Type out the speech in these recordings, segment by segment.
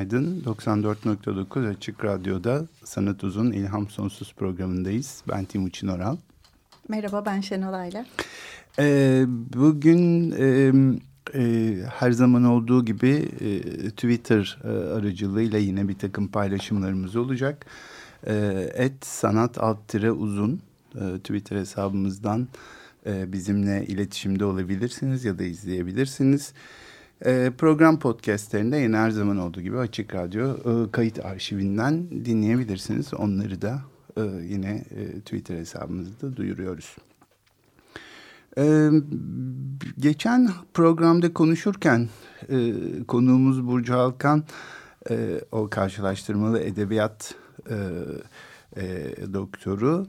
Günaydın. 94.9 Açık Radyo'da Sanat Uzun İlham Sonsuz programındayız. Ben Timuçin Oral. Merhaba ben Şenol Ayla. Ee, bugün e, e, her zaman olduğu gibi e, Twitter e, aracılığıyla yine bir takım paylaşımlarımız olacak. E, et sanat alt tire uzun e, Twitter hesabımızdan e, bizimle iletişimde olabilirsiniz ya da izleyebilirsiniz. Program podcastlerinde yine her zaman olduğu gibi Açık Radyo e, kayıt arşivinden dinleyebilirsiniz. Onları da e, yine e, Twitter hesabımızda duyuruyoruz. Ee, geçen programda konuşurken konuğumuz Burcu Alkan e, o karşılaştırmalı edebiyat doktoru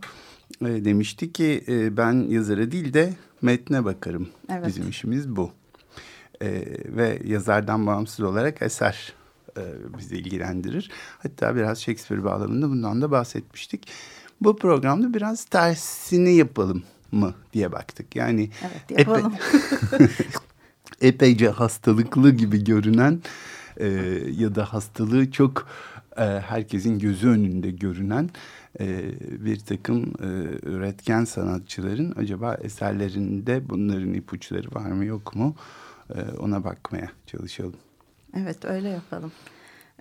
demişti ki ben yazara değil de metne bakarım. Evet. Bizim işimiz bu. E, ve yazardan bağımsız olarak eser e, bizi ilgilendirir. Hatta biraz Shakespeare bağlamında bundan da bahsetmiştik. Bu programda biraz tersini yapalım mı diye baktık. Yani evet, yapalım. Epe, epeyce hastalıklı gibi görünen e, ya da hastalığı çok e, herkesin gözü önünde görünen e, bir takım e, üretken sanatçıların acaba eserlerinde bunların ipuçları var mı yok mu ona bakmaya çalışalım. Evet öyle yapalım.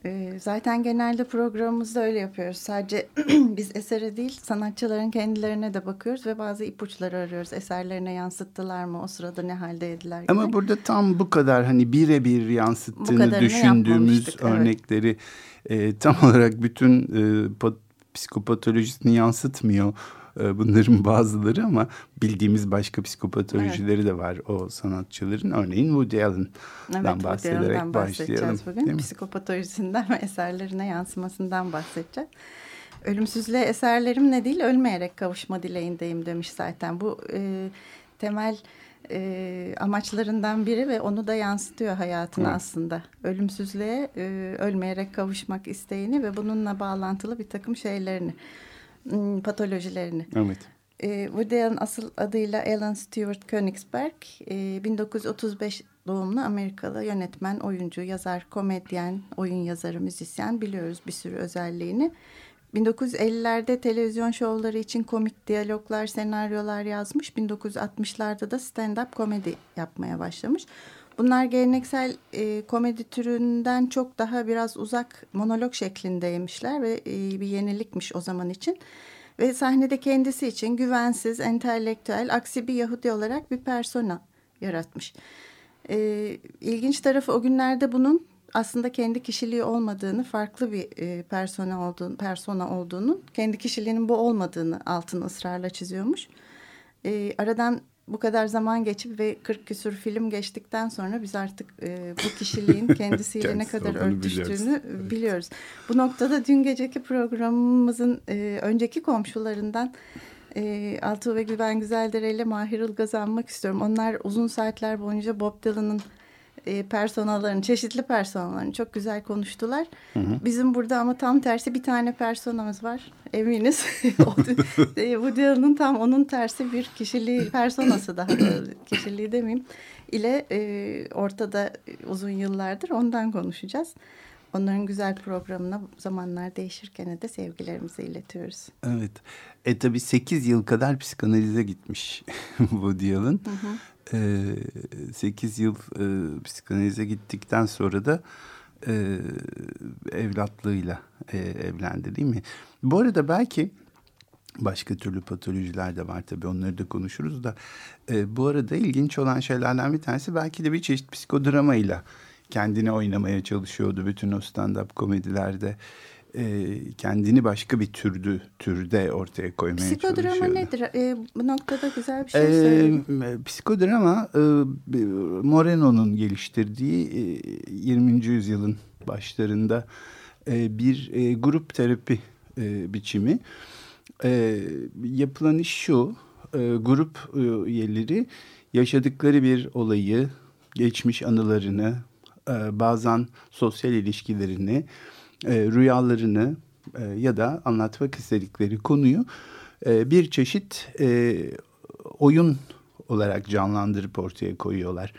Ee, zaten genelde programımızda öyle yapıyoruz. Sadece biz esere değil sanatçıların kendilerine de bakıyoruz ve bazı ipuçları arıyoruz. Eserlerine yansıttılar mı? O sırada ne haldeydiler? Gibi. Ama burada tam bu kadar hani birebir yansıttığını düşündüğümüz örnekleri evet. e, tam olarak bütün e, psikopatolojisini yansıtmıyor e, bunların bazıları ama bildiğimiz başka psikopatolojileri evet. de var o sanatçıların. Örneğin Woody Allen'dan evet, bahsederek başlayalım. Bugün. Psikopatolojisinden ve eserlerine yansımasından bahsedeceğiz. Ölümsüzlüğe eserlerim ne değil ölmeyerek kavuşma dileğindeyim demiş zaten. Bu e, temel e, amaçlarından biri ve onu da yansıtıyor hayatına evet. aslında. Ölümsüzlüğe e, ölmeyerek kavuşmak isteğini ve bununla bağlantılı bir takım şeylerini. Hmm, patolojilerini. Evet. E, Woody Allen asıl adıyla Alan Stewart Königsberg, e, 1935 doğumlu Amerikalı yönetmen, oyuncu, yazar, komedyen, oyun yazarı, müzisyen biliyoruz bir sürü özelliğini. 1950'lerde televizyon şovları için komik diyaloglar, senaryolar yazmış. 1960'larda da stand-up komedi yapmaya başlamış. Bunlar geleneksel e, komedi türünden çok daha biraz uzak monolog şeklindeymişler ve e, bir yenilikmiş o zaman için. Ve sahnede kendisi için güvensiz, entelektüel, aksi bir Yahudi olarak bir persona yaratmış. E, ilginç tarafı o günlerde bunun aslında kendi kişiliği olmadığını, farklı bir e, persona olduğunu, persona olduğunu, kendi kişiliğinin bu olmadığını altını ısrarla çiziyormuş. E, aradan bu kadar zaman geçip ve 40 küsur film geçtikten sonra biz artık e, bu kişiliğin kendisiyle ne kadar örtüştüğünü biliyoruz. biliyoruz. Bu noktada dün geceki programımızın e, önceki komşularından e, Altuğ ve Güven Güzeldere ile Mahir Ilgaz'ı anmak istiyorum. Onlar uzun saatler boyunca Bob Dylan'ın e, personalarını, çeşitli personalarını çok güzel konuştular. Hı hı. Bizim burada ama tam tersi bir tane personamız var. Eminiz. Woody Allen'ın tam onun tersi bir kişiliği, personası daha kişiliği demeyeyim ile e, ortada uzun yıllardır ondan konuşacağız. Onların güzel programına zamanlar değişirken de sevgilerimizi iletiyoruz. Evet. E tabii 8 yıl kadar psikanalize gitmiş Woody Allen. Hı hı. 8 yıl e, psikanalize gittikten sonra da e, evlatlığıyla e, evlendi değil mi? Bu arada belki başka türlü patolojiler de var tabii onları da konuşuruz da e, bu arada ilginç olan şeylerden bir tanesi belki de bir çeşit psikodramayla kendini oynamaya çalışıyordu bütün o stand-up komedilerde e, kendini başka bir türdü türde ortaya koymaya Psikodrama çalışıyordu. nedir? E, bu noktada güzel bir şey. E, psikodrama e, Moreno'nun geliştirdiği e, 20. yüzyılın başlarında e, bir e, grup terapi e, biçimi. E, yapılan iş şu, e, grup e, üyeleri yaşadıkları bir olayı, geçmiş anılarını, e, bazen sosyal ilişkilerini, e, rüyalarını e, ya da anlatmak istedikleri konuyu e, bir çeşit e, oyun olarak canlandırıp ortaya koyuyorlar.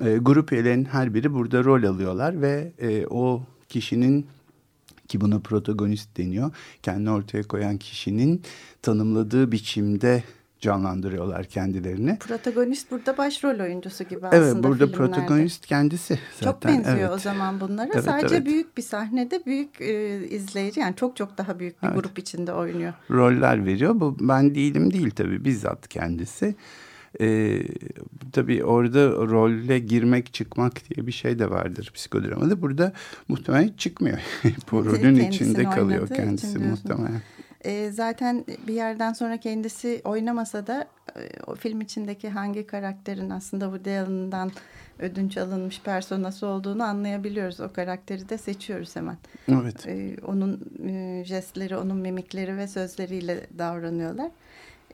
E, grup üyelerinin her biri burada rol alıyorlar ve e, o kişinin ki buna protagonist deniyor. Kendini ortaya koyan kişinin tanımladığı biçimde canlandırıyorlar kendilerini. Protagonist burada başrol oyuncusu gibi evet, aslında burada filmlerde. protagonist kendisi zaten. Çok benziyor evet. o zaman bunlara. Evet, Sadece evet. büyük bir sahnede büyük e, izleyici yani çok çok daha büyük bir Evet. grup içinde oynuyor. roller veriyor. Bu ben değilim değil tabii bizzat kendisi. Ee, tabii orada rolle girmek çıkmak diye bir şey de vardır psikodramada. Burada muhtemelen çıkmıyor. Bu rolün içinde kalıyor kendisi muhtemelen. E, zaten bir yerden sonra kendisi oynamasa da e, o film içindeki hangi karakterin aslında Woody Allen'dan ödünç alınmış personası olduğunu anlayabiliyoruz. O karakteri de seçiyoruz hemen. Evet. E, onun e, jestleri, onun mimikleri ve sözleriyle davranıyorlar.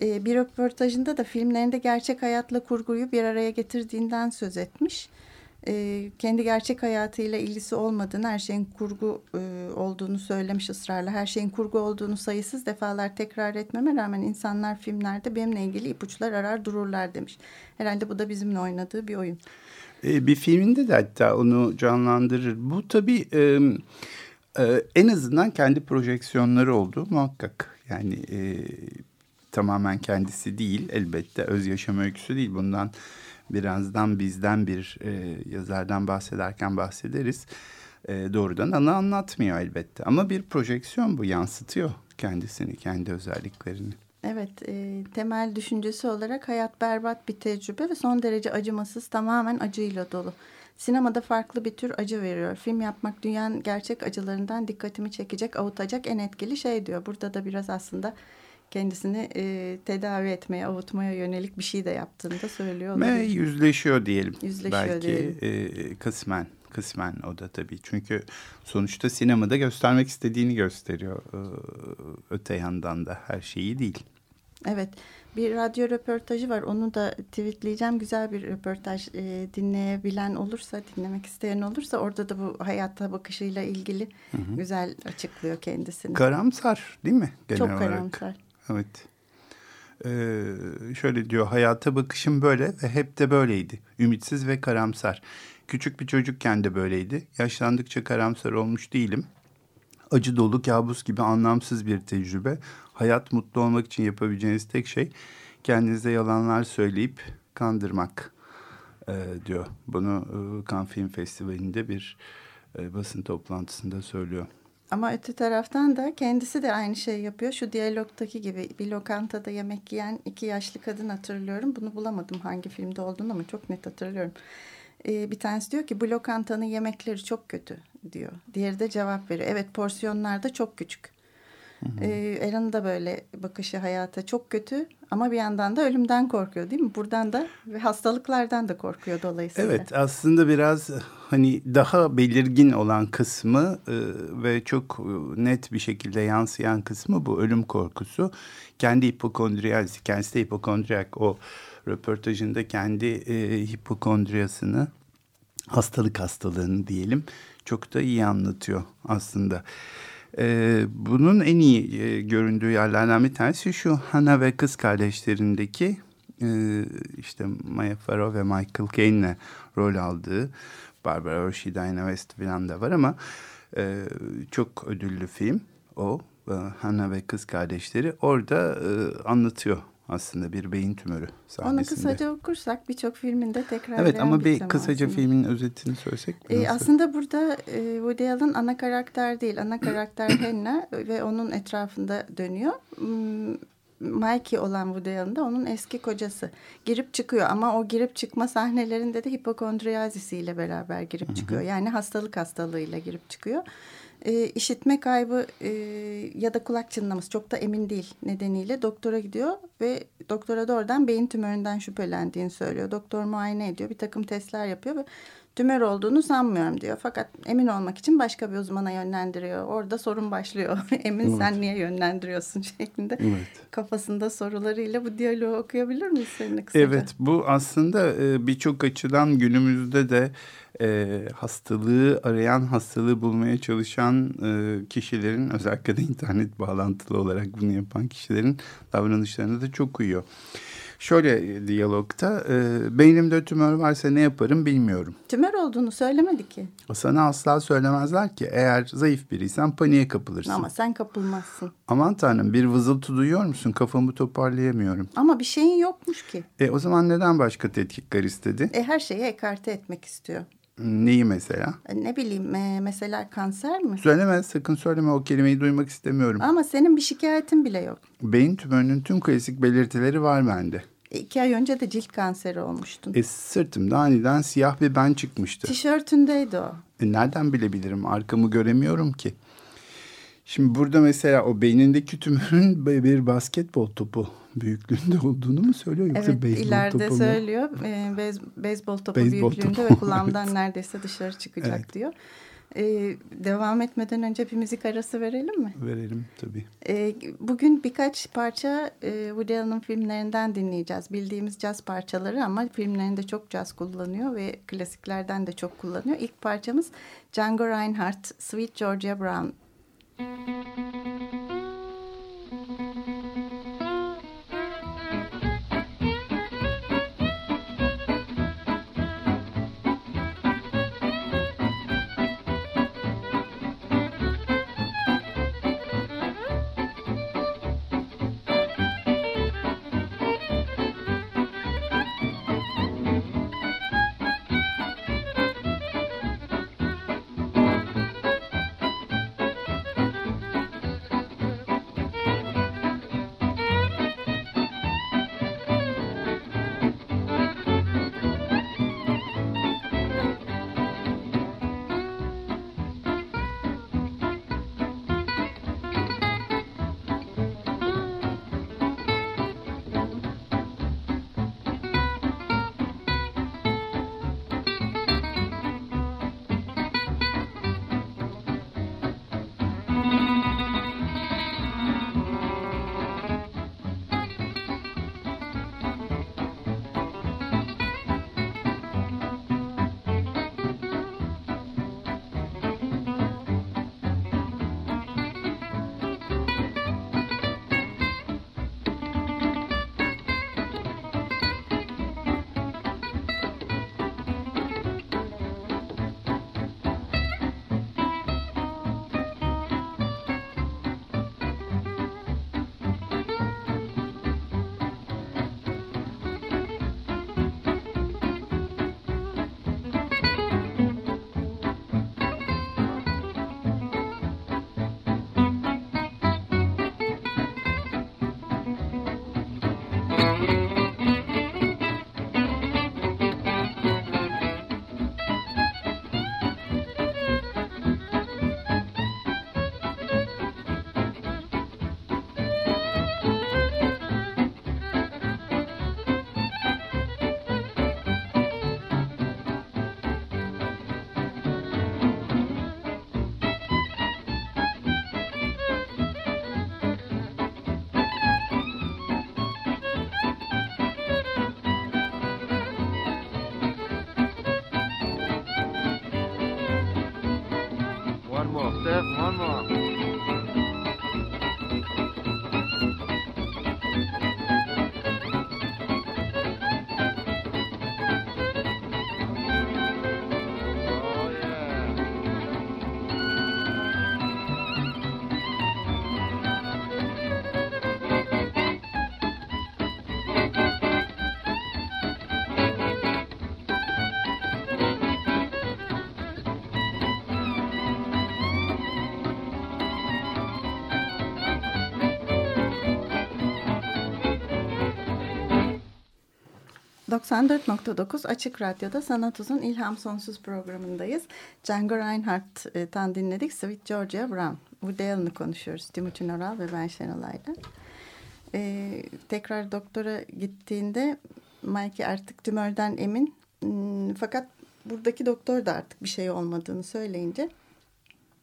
E, bir röportajında da filmlerinde gerçek hayatla kurguyu bir araya getirdiğinden söz etmiş. E, kendi gerçek hayatıyla ilgisi olmadığını, her şeyin kurgu e, olduğunu söylemiş ısrarla. Her şeyin kurgu olduğunu sayısız defalar tekrar etmeme rağmen insanlar filmlerde benimle ilgili ipuçlar arar dururlar demiş. Herhalde bu da bizimle oynadığı bir oyun. Ee, bir filminde de hatta onu canlandırır. Bu tabii e, e, en azından kendi projeksiyonları oldu muhakkak. Yani e, tamamen kendisi değil elbette öz yaşam öyküsü değil. Bundan birazdan bizden bir e, yazardan bahsederken bahsederiz. E, doğrudan anı anlatmıyor elbette ama bir projeksiyon bu yansıtıyor kendisini, kendi özelliklerini. Evet, e, temel düşüncesi olarak hayat berbat bir tecrübe ve son derece acımasız, tamamen acıyla dolu. Sinemada farklı bir tür acı veriyor. Film yapmak dünyanın gerçek acılarından dikkatimi çekecek, avutacak en etkili şey diyor. Burada da biraz aslında kendisini e, tedavi etmeye, avutmaya yönelik bir şey de yaptığını da söylüyor. Ve yüzleşiyor diyelim. Yüzleşiyor Belki diyelim. E, kısmen. Kısmen o da tabii. Çünkü sonuçta sinemada göstermek istediğini gösteriyor. E, öte yandan da her şeyi değil. Evet, bir radyo röportajı var. Onu da tweetleyeceğim. Güzel bir röportaj e, dinleyebilen olursa, dinlemek isteyen olursa orada da bu hayata bakışıyla ilgili güzel açıklıyor kendisini. Karamsar değil mi genel Çok olarak? karamsar. Evet. Ee, şöyle diyor hayata bakışım böyle ve hep de böyleydi. Ümitsiz ve karamsar. Küçük bir çocukken de böyleydi. Yaşlandıkça karamsar olmuş değilim. Acı dolu kabus gibi anlamsız bir tecrübe. Hayat mutlu olmak için yapabileceğiniz tek şey kendinize yalanlar söyleyip kandırmak ee, diyor. Bunu e, Cannes Film Festivali'nde bir e, basın toplantısında söylüyor. Ama öte taraftan da kendisi de aynı şeyi yapıyor. Şu diyalogtaki gibi bir lokantada yemek yiyen iki yaşlı kadın hatırlıyorum. Bunu bulamadım hangi filmde olduğunu ama çok net hatırlıyorum. Ee, bir tanesi diyor ki bu lokantanın yemekleri çok kötü diyor. Diğeri de cevap veriyor. Evet porsiyonlar da çok küçük. Ee, Aaron da böyle bakışı hayata çok kötü ama bir yandan da ölümden korkuyor değil mi? Buradan da ve hastalıklardan da korkuyor dolayısıyla. Evet aslında biraz hani daha belirgin olan kısmı e, ve çok e, net bir şekilde yansıyan kısmı bu ölüm korkusu. Kendi hipokondriyalisi, kendisi de hipokondriyak o röportajında kendi e, hipokondriyasını hastalık hastalığını diyelim çok da iyi anlatıyor aslında. Ee, bunun en iyi e, göründüğü yerlerden bir tanesi şu Hannah ve kız kardeşlerindeki e, işte Maya Farrow ve Michael Caine'le rol aldığı Barbara Hershey, Diana West falan da var ama e, çok ödüllü film o. E, ve kız kardeşleri orada e, anlatıyor aslında bir beyin tümörü sahnesinde. Onu kısaca okursak birçok filminde tekrar Evet ama bir kısaca filmin özetini söylesek. Ee, nasıl? aslında burada e, Woody Allen ana karakter değil. Ana karakter Hannah ve onun etrafında dönüyor. Hmm, Mikey olan Woody Allen da onun eski kocası. Girip çıkıyor ama o girip çıkma sahnelerinde de hipokondriyazisiyle beraber girip çıkıyor. Yani hastalık hastalığıyla girip çıkıyor. E, işitme kaybı e, ya da kulak çınlaması çok da emin değil nedeniyle doktora gidiyor ve doktora doğrudan beyin tümöründen şüphelendiğini söylüyor. Doktor muayene ediyor bir takım testler yapıyor ve tümör olduğunu sanmıyorum diyor. Fakat emin olmak için başka bir uzmana yönlendiriyor. Orada sorun başlıyor. emin evet. sen niye yönlendiriyorsun şeklinde. Evet. Kafasında sorularıyla bu diyaloğu okuyabilir miyiz seninle kısaca? Evet bu aslında e, birçok açıdan günümüzde de e, hastalığı arayan, hastalığı bulmaya çalışan e, kişilerin özellikle de internet bağlantılı olarak bunu yapan kişilerin davranışlarına da çok uyuyor. Şöyle diyalogta e, beynimde tümör varsa ne yaparım bilmiyorum. Tümör olduğunu söylemedi ki. Sana asla söylemezler ki eğer zayıf biriysen paniğe kapılırsın. Ama sen kapılmazsın. Aman tanrım bir vızıltı duyuyor musun? Kafamı toparlayamıyorum. Ama bir şeyin yokmuş ki. E o zaman neden başka tetkikler istedi? E her şeyi ekarte etmek istiyor. Neyi mesela? E, ne bileyim e, mesela kanser mi? Söyleme sakın söyleme o kelimeyi duymak istemiyorum. Ama senin bir şikayetin bile yok. Beyin tümörünün tüm klasik belirtileri var bende. E, iki ay önce de cilt kanseri olmuştun. E, sırtımda aniden siyah bir ben çıkmıştı. Tişörtündeydi o. E, nereden bilebilirim arkamı göremiyorum ki. Şimdi burada mesela o beynindeki tümörün bir basketbol topu büyüklüğünde olduğunu mu söylüyor yoksa evet, beyzbol ileride topu mu? söylüyor. E, bez, beyzbol topu beyzbol büyüklüğünde topu. ve kulağımdan evet. neredeyse dışarı çıkacak evet. diyor. Ee, devam etmeden önce bir müzik arası verelim mi? Verelim tabii. Ee, bugün birkaç parça e, Woody Allen'ın filmlerinden dinleyeceğiz. Bildiğimiz caz parçaları ama filmlerinde çok caz kullanıyor ve klasiklerden de çok kullanıyor. İlk parçamız Django Reinhardt, Sweet Georgia Brown. Música 94.9 Açık Radyo'da Sanat Uzun İlham Sonsuz programındayız. Django Reinhardt'tan dinledik. Sweet Georgia Brown. Woody Allen'ı konuşuyoruz. Timuçin Oral ve ben Şenolay'la. Ee, tekrar doktora gittiğinde Mike artık tümörden emin. Hmm, fakat buradaki doktor da artık bir şey olmadığını söyleyince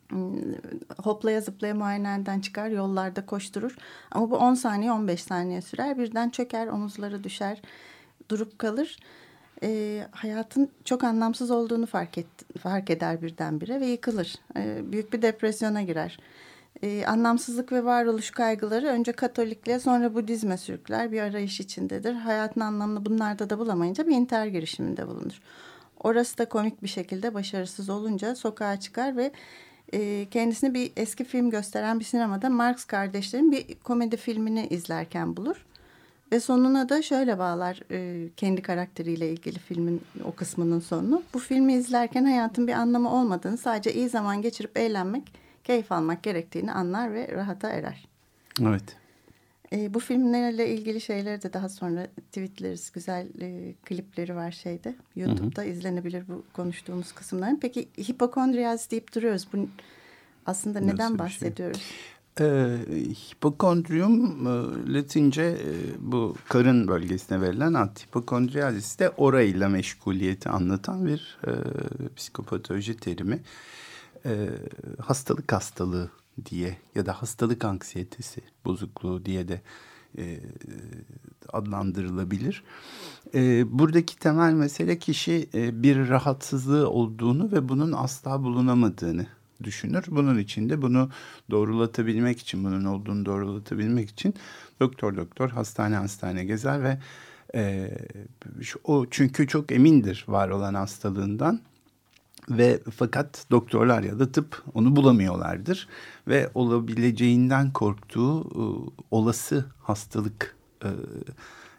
hmm, hoplaya zıplaya muayeneden çıkar, yollarda koşturur. Ama bu 10 saniye 15 saniye sürer. Birden çöker, omuzları düşer durup kalır. E, hayatın çok anlamsız olduğunu fark, et, fark eder birdenbire ve yıkılır. E, büyük bir depresyona girer. E, anlamsızlık ve varoluş kaygıları önce Katolikliğe sonra Budizme sürükler. Bir arayış içindedir. Hayatın anlamını bunlarda da bulamayınca bir intihar girişiminde bulunur. Orası da komik bir şekilde başarısız olunca sokağa çıkar ve e, kendisini bir eski film gösteren bir sinemada Marx kardeşlerin bir komedi filmini izlerken bulur. Ve sonuna da şöyle bağlar e, kendi karakteriyle ilgili filmin o kısmının sonunu. Bu filmi izlerken hayatın bir anlamı olmadığını sadece iyi zaman geçirip eğlenmek, keyif almak gerektiğini anlar ve rahata erer. Evet. E, bu filmlerle ilgili şeyleri de daha sonra tweetleriz. Güzel e, klipleri var şeyde. YouTube'da hı hı. izlenebilir bu konuştuğumuz kısımların. Peki hipokondriyaz deyip duruyoruz. Bu aslında neden şey? bahsediyoruz? Şey? E, hipokondrium e, Latince e, bu karın bölgesine verilen ad. Hipokondriyalis de orayla meşguliyeti anlatan bir e, psikopatoloji terimi. E, hastalık hastalığı diye ya da hastalık anksiyetesi bozukluğu diye de e, adlandırılabilir. E, buradaki temel mesele kişi e, bir rahatsızlığı olduğunu ve bunun asla bulunamadığını düşünür. Bunun için de bunu doğrulatabilmek için, bunun olduğunu doğrulatabilmek için doktor doktor hastane hastane gezer ve e, o çünkü çok emindir var olan hastalığından ve fakat doktorlar ya da tıp onu bulamıyorlardır ve olabileceğinden korktuğu e, olası hastalık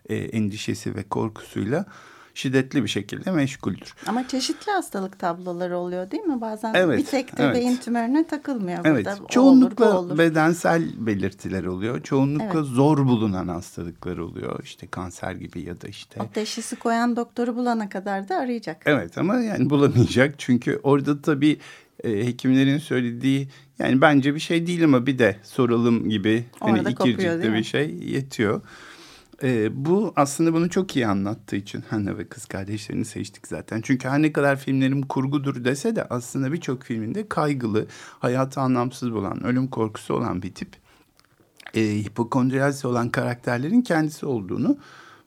e, endişesi ve korkusuyla şiddetli bir şekilde meşguldür. Ama çeşitli hastalık tabloları oluyor değil mi? Bazen evet, bir tek de evet. beyin tümörüne takılmıyor. Evet. Burada. Çoğunlukla olur, olur. bedensel belirtiler oluyor. Çoğunlukla evet. zor bulunan hastalıklar oluyor. İşte kanser gibi ya da işte. O teşhisi koyan doktoru bulana kadar da arayacak. Evet ama yani bulamayacak. Çünkü orada tabii e, hekimlerin söylediği yani bence bir şey değil ama bir de soralım gibi hani Orada hani ikircikte bir şey yetiyor. E, bu aslında bunu çok iyi anlattığı için Hanna ve kız kardeşlerini seçtik zaten. Çünkü her ne kadar filmlerim kurgudur dese de aslında birçok filminde kaygılı, hayatı anlamsız bulan, ölüm korkusu olan bir tip. E, hipokondriyalisi olan karakterlerin kendisi olduğunu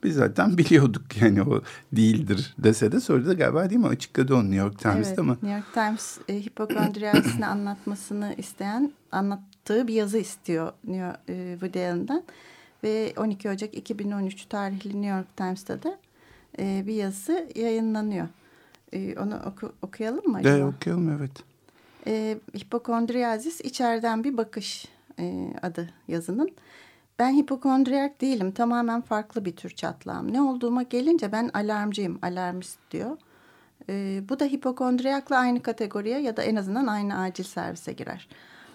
biz zaten biliyorduk yani o değildir dese de sonra da galiba değil mi açıkladı onu New York Times'ta evet, mı? New York Times e, hipokondriyalisini anlatmasını isteyen anlattığı bir yazı istiyor New York, e, Woody Allen'dan. Ve 12 Ocak 2013 tarihli New York Times'ta da e, bir yazısı yayınlanıyor. E, onu oku, okuyalım mı acaba? Evet okuyalım evet. E, Hipokondriyazis içeriden bir bakış e, adı yazının. Ben hipokondriyak değilim. Tamamen farklı bir tür çatlağım. Ne olduğuma gelince ben alarmcıyım. Alarmist diyor. E, bu da hipokondriyakla aynı kategoriye ya da en azından aynı acil servise girer.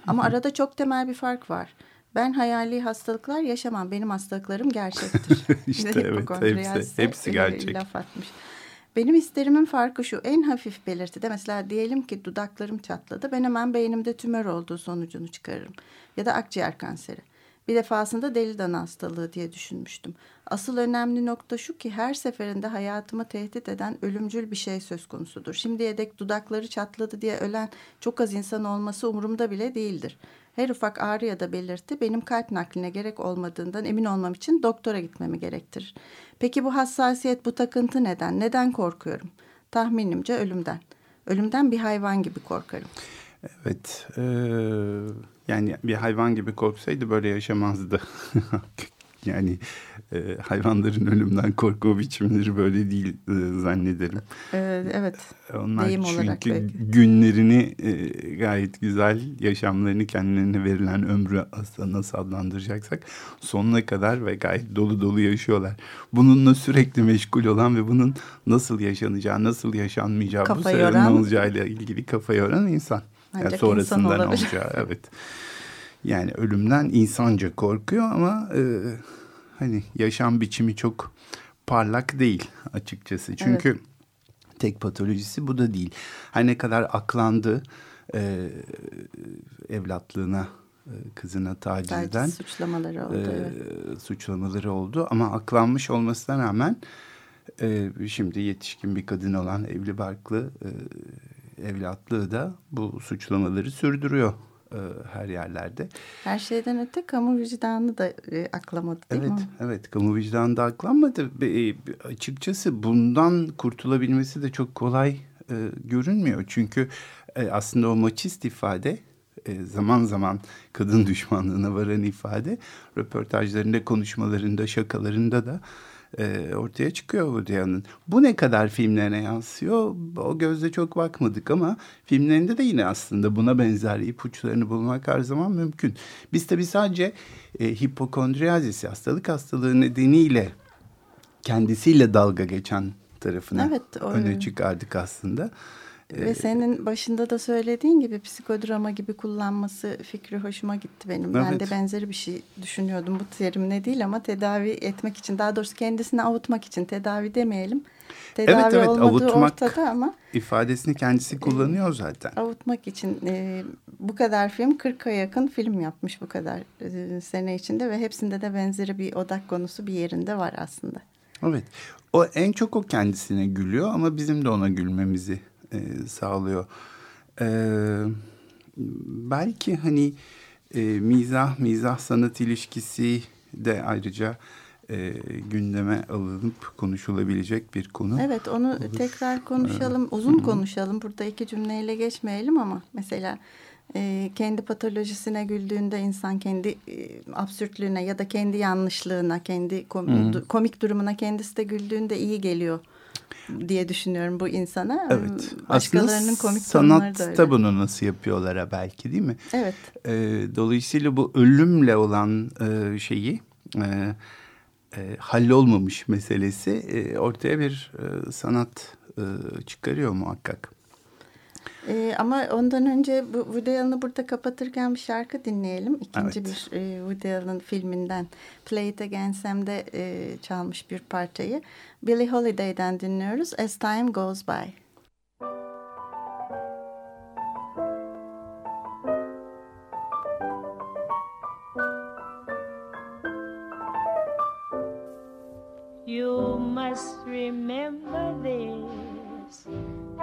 Ama arada çok temel bir fark var. Ben hayali hastalıklar yaşamam. Benim hastalıklarım gerçektir. İşte evet hepsi, hepsi gerçek. Laf atmış. Benim isterimin farkı şu en hafif belirtide mesela diyelim ki dudaklarım çatladı ben hemen beynimde tümör olduğu sonucunu çıkarırım ya da akciğer kanseri. Bir defasında deli dana hastalığı diye düşünmüştüm. Asıl önemli nokta şu ki her seferinde hayatımı tehdit eden ölümcül bir şey söz konusudur. Şimdiye dek dudakları çatladı diye ölen çok az insan olması umurumda bile değildir. Her ufak ağrı ya da belirti benim kalp nakline gerek olmadığından emin olmam için doktora gitmemi gerektirir. Peki bu hassasiyet, bu takıntı neden? Neden korkuyorum? Tahminimce ölümden. Ölümden bir hayvan gibi korkarım. Evet, e, yani bir hayvan gibi korksaydı böyle yaşamazdı. Yani e, hayvanların ölümden korku biçimleri böyle değil e, zannederim. Evet, evet. Onlar Deyim çünkü belki. günlerini e, gayet güzel yaşamlarını kendilerine verilen ömrü aslında nasıl adlandıracaksak sonuna kadar ve gayet dolu dolu yaşıyorlar. Bununla sürekli meşgul olan ve bunun nasıl yaşanacağı, nasıl yaşanmayacağı, kafa bu sefer ne olacağıyla ilgili kafa yoran insan. Ancak yani sonrasında insan olacağı evet. Yani ölümden insanca korkuyor ama e, hani yaşam biçimi çok parlak değil açıkçası. Çünkü evet. tek patolojisi bu da değil. Her ne kadar aklandı e, evlatlığına e, kızına tacizden suçlamaları oldu. E, evet. Suçlamaları oldu ama aklanmış olmasına rağmen e, şimdi yetişkin bir kadın olan evli barklı e, evlatlığı da bu suçlamaları sürdürüyor e, her yerlerde. Her şeyden öte kamu vicdanı da e, aklamadı değil evet, mi? Evet, kamu vicdanı da aklanmadı. E, açıkçası bundan kurtulabilmesi de çok kolay e, görünmüyor. Çünkü e, aslında o maçist ifade e, zaman zaman kadın düşmanlığına varan ifade röportajlarında, konuşmalarında, şakalarında da e, ortaya çıkıyor Woody Bu ne kadar filmlerine yansıyor o gözle çok bakmadık ama filmlerinde de yine aslında buna benzer ipuçlarını bulmak her zaman mümkün. Biz tabii sadece e, hipokondriyazis hastalık hastalığı nedeniyle kendisiyle dalga geçen tarafını evet, öne çıkardık aslında. Ve ee, senin başında da söylediğin gibi psikodrama gibi kullanması fikri hoşuma gitti benim. Evet. Ben de benzeri bir şey düşünüyordum. Bu terim ne değil ama tedavi etmek için daha doğrusu kendisini avutmak için tedavi demeyelim. Tedavi evet, evet, olmadığı avutmak ortada ama ifadesini kendisi kullanıyor zaten. Avutmak için e, bu kadar film 40'a yakın film yapmış bu kadar e, sene içinde ve hepsinde de benzeri bir odak konusu bir yerinde var aslında. Evet. O en çok o kendisine gülüyor ama bizim de ona gülmemizi e, sağlıyor. E, belki hani e, mizah, mizah sanat ilişkisi de ayrıca e, gündeme alınıp konuşulabilecek bir konu. Evet onu olur. tekrar konuşalım, uzun konuşalım. Burada iki cümleyle geçmeyelim ama mesela e, kendi patolojisine güldüğünde insan kendi e, absürtlüğüne ya da kendi yanlışlığına, kendi kom komik durumuna kendisi de güldüğünde iyi geliyor diye düşünüyorum bu insana. Evet. Başkalarının komik sanatta bunu nasıl yapıyorlara belki değil mi? Evet. E, dolayısıyla bu ölümle olan e, şeyi e, e, hallolmamış meselesi e, ortaya bir e, sanat e, çıkarıyor muhakkak. Ee, ama ondan önce bu Woody Allen'ı burada kapatırken bir şarkı dinleyelim. İkinci evet. bir e, Woody Allen filminden Play It Again Sam'de e, çalmış bir parçayı. Billie Holiday'den dinliyoruz As Time Goes By. You must remember this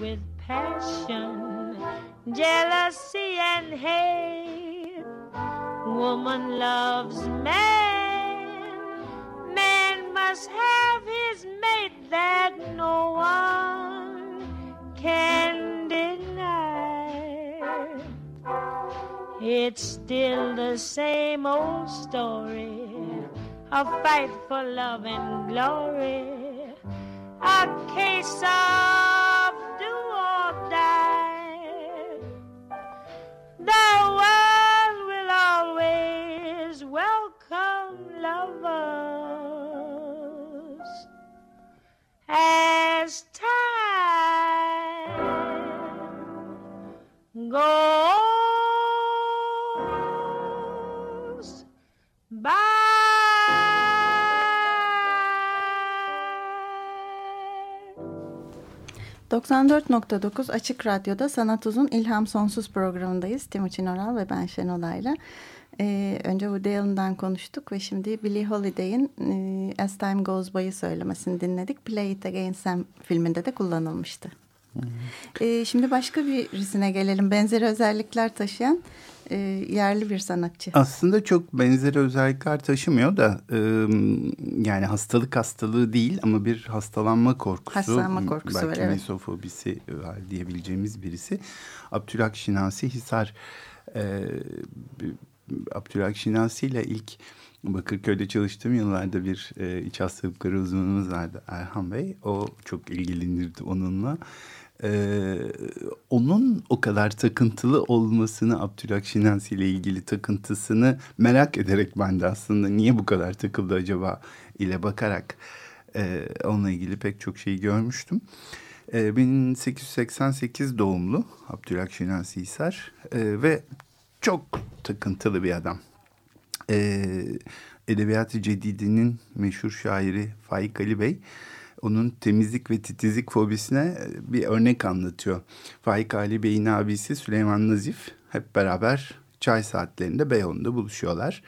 with passion, jealousy, and hate. Woman loves man, man must have his mate that no one can deny. It's still the same old story a fight for love and glory, a case of goes by. 94.9 Açık Radyo'da Sanat Uzun İlham Sonsuz programındayız. Timuçin Oral ve ben Şenol Ayla. Ee, önce Woody Allen'dan konuştuk ve şimdi Billie Holiday'in e, As Time Goes By'ı söylemesini dinledik. Play It Again Sam filminde de kullanılmıştı. Ee, şimdi başka birisine gelelim. Benzeri özellikler taşıyan e, yerli bir sanatçı. Aslında çok benzeri özellikler taşımıyor da e, yani hastalık hastalığı değil ama bir hastalanma korkusu. Hastalanma korkusu belki var evet. mesofobisi var diyebileceğimiz birisi. Abdülhak Şinasi Hisar e, Abdülhak Şinasi ile ilk Bakırköy'de çalıştığım yıllarda bir e, iç hastalıkları uzmanımız vardı Erhan Bey. O çok ilgilenirdi onunla. Ee, onun o kadar takıntılı olmasını Abdülhak Şinasi ile ilgili takıntısını merak ederek ben de aslında niye bu kadar takıldı acaba ile bakarak e, onunla ilgili pek çok şey görmüştüm. E, 1888 doğumlu Abdülhak Şinasi Hisar e, ve çok takıntılı bir adam. E, Edebiyat-ı Cedidi'nin meşhur şairi Faik Ali Bey onun temizlik ve titizlik fobisine bir örnek anlatıyor. Faik Ali Bey'in abisi Süleyman Nazif hep beraber çay saatlerinde Beyoğlu'nda buluşuyorlar.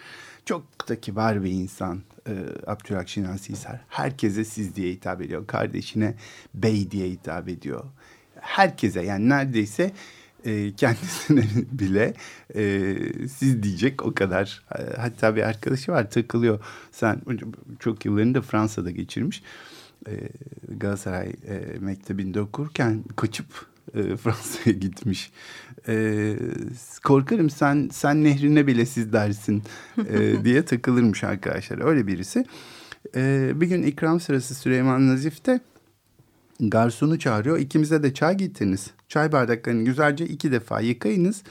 Çok da kibar bir insan e, Abdülhak Şinasi Hisar. Herkese siz diye hitap ediyor. Kardeşine bey diye hitap ediyor. Herkese yani neredeyse e, kendisine bile e, siz diyecek o kadar. Hatta bir arkadaşı var takılıyor. Sen çok yıllarını da Fransa'da geçirmiş. E, Galatasaray e, Mektebi'nde okurken kaçıp e, Fransa'ya gitmiş. E, korkarım sen sen nehrine bile siz dersin e, diye takılırmış arkadaşlar. Öyle birisi. E, bir gün ikram sırası Süleyman Nazif'te garsonu çağırıyor. İkimize de çay getiriniz. Çay bardaklarını güzelce iki defa yıkayınız.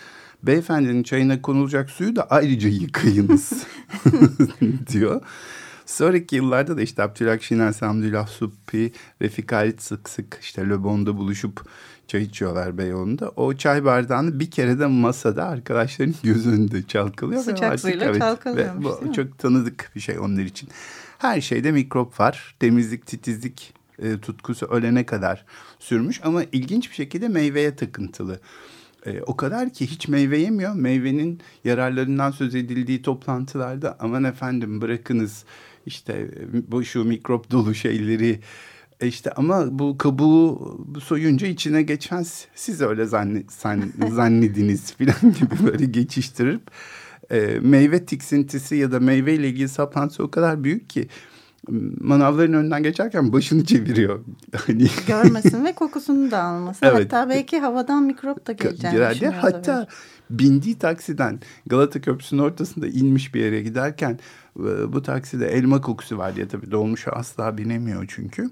Beyefendinin çayına konulacak suyu da ayrıca yıkayınız diyor. Sonraki yıllarda da işte Abdülhak Şiner, Samdülhah Suppi, Refik Halit sık sık işte Le Bon'da buluşup çay içiyorlar Beyoğlu'nda. O çay bardağını bir kere de masada arkadaşların göz önünde çalkalıyor. Sıcak artık, evet, çalkalıyormuş ve bu çok tanıdık bir şey onlar için. Her şeyde mikrop var. Temizlik, titizlik e, tutkusu ölene kadar sürmüş. Ama ilginç bir şekilde meyveye takıntılı. E, o kadar ki hiç meyve yemiyor. Meyvenin yararlarından söz edildiği toplantılarda aman efendim bırakınız işte bu şu mikrop dolu şeyleri e işte ama bu kabuğu soyunca içine geçen siz öyle zannet, zannediniz falan gibi böyle geçiştirip e, meyve tiksintisi ya da meyve ile ilgili saplantısı o kadar büyük ki manavların önünden geçerken başını çeviriyor. Hani görmesin ve kokusunu da almasın. Evet. Hatta belki havadan mikrop da geleceğini Hatta bindiği taksiden Galata Köprüsü'nün ortasında inmiş bir yere giderken bu takside elma kokusu var diye tabii dolmuşa asla binemiyor çünkü.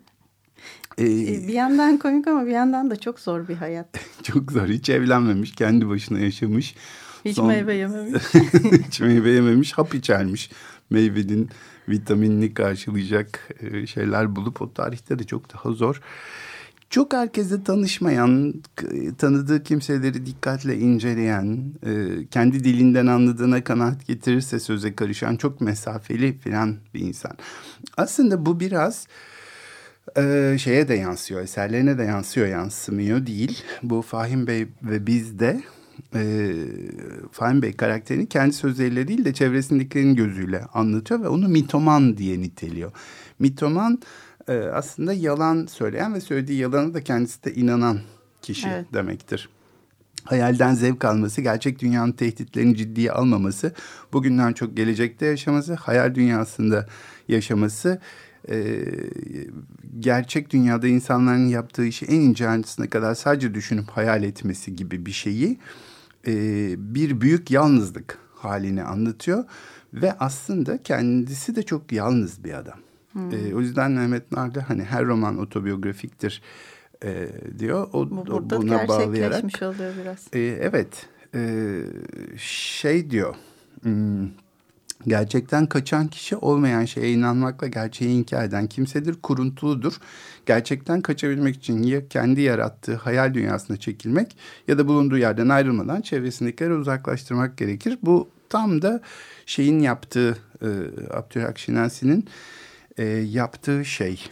Ee, bir yandan komik ama bir yandan da çok zor bir hayat. çok zor. Hiç evlenmemiş, kendi başına yaşamış. Hiç Son... meyve yememiş. Hiç meyve yememiş, hap içermiş. Meyvenin vitaminini karşılayacak şeyler bulup o tarihte de çok daha zor. Çok herkese tanışmayan, tanıdığı kimseleri dikkatle inceleyen, kendi dilinden anladığına kanaat getirirse söze karışan çok mesafeli filan bir insan. Aslında bu biraz şeye de yansıyor, eserlerine de yansıyor, yansımıyor değil. Bu Fahim Bey ve bizde e, Fahim Bey karakterini kendi sözleriyle değil de çevresindekilerin gözüyle anlatıyor ve onu mitoman diye niteliyor. Mitoman e, aslında yalan söyleyen ve söylediği yalanı da kendisi de inanan kişi evet. demektir. Hayalden zevk alması, gerçek dünyanın tehditlerini ciddiye almaması, bugünden çok gelecekte yaşaması, hayal dünyasında yaşaması e, gerçek dünyada insanların yaptığı işi en ince ayrıntısına kadar sadece düşünüp hayal etmesi gibi bir şeyi e, bir büyük yalnızlık halini anlatıyor ve aslında kendisi de çok yalnız bir adam. Hmm. E, o yüzden Mehmet Nar'da hani her roman otobiyografiktir e, diyor. O, Bu burada buna gerçekleşmiş bağlayarak, oluyor biraz. E, evet. E, şey diyor. Hmm, Gerçekten kaçan kişi olmayan şeye inanmakla gerçeği inkar eden kimsedir, kuruntuludur. Gerçekten kaçabilmek için ya kendi yarattığı hayal dünyasına çekilmek ya da bulunduğu yerden ayrılmadan çevresindekileri uzaklaştırmak gerekir. Bu tam da şeyin yaptığı, e, Abdülhak Şinasi'nin e, yaptığı şey.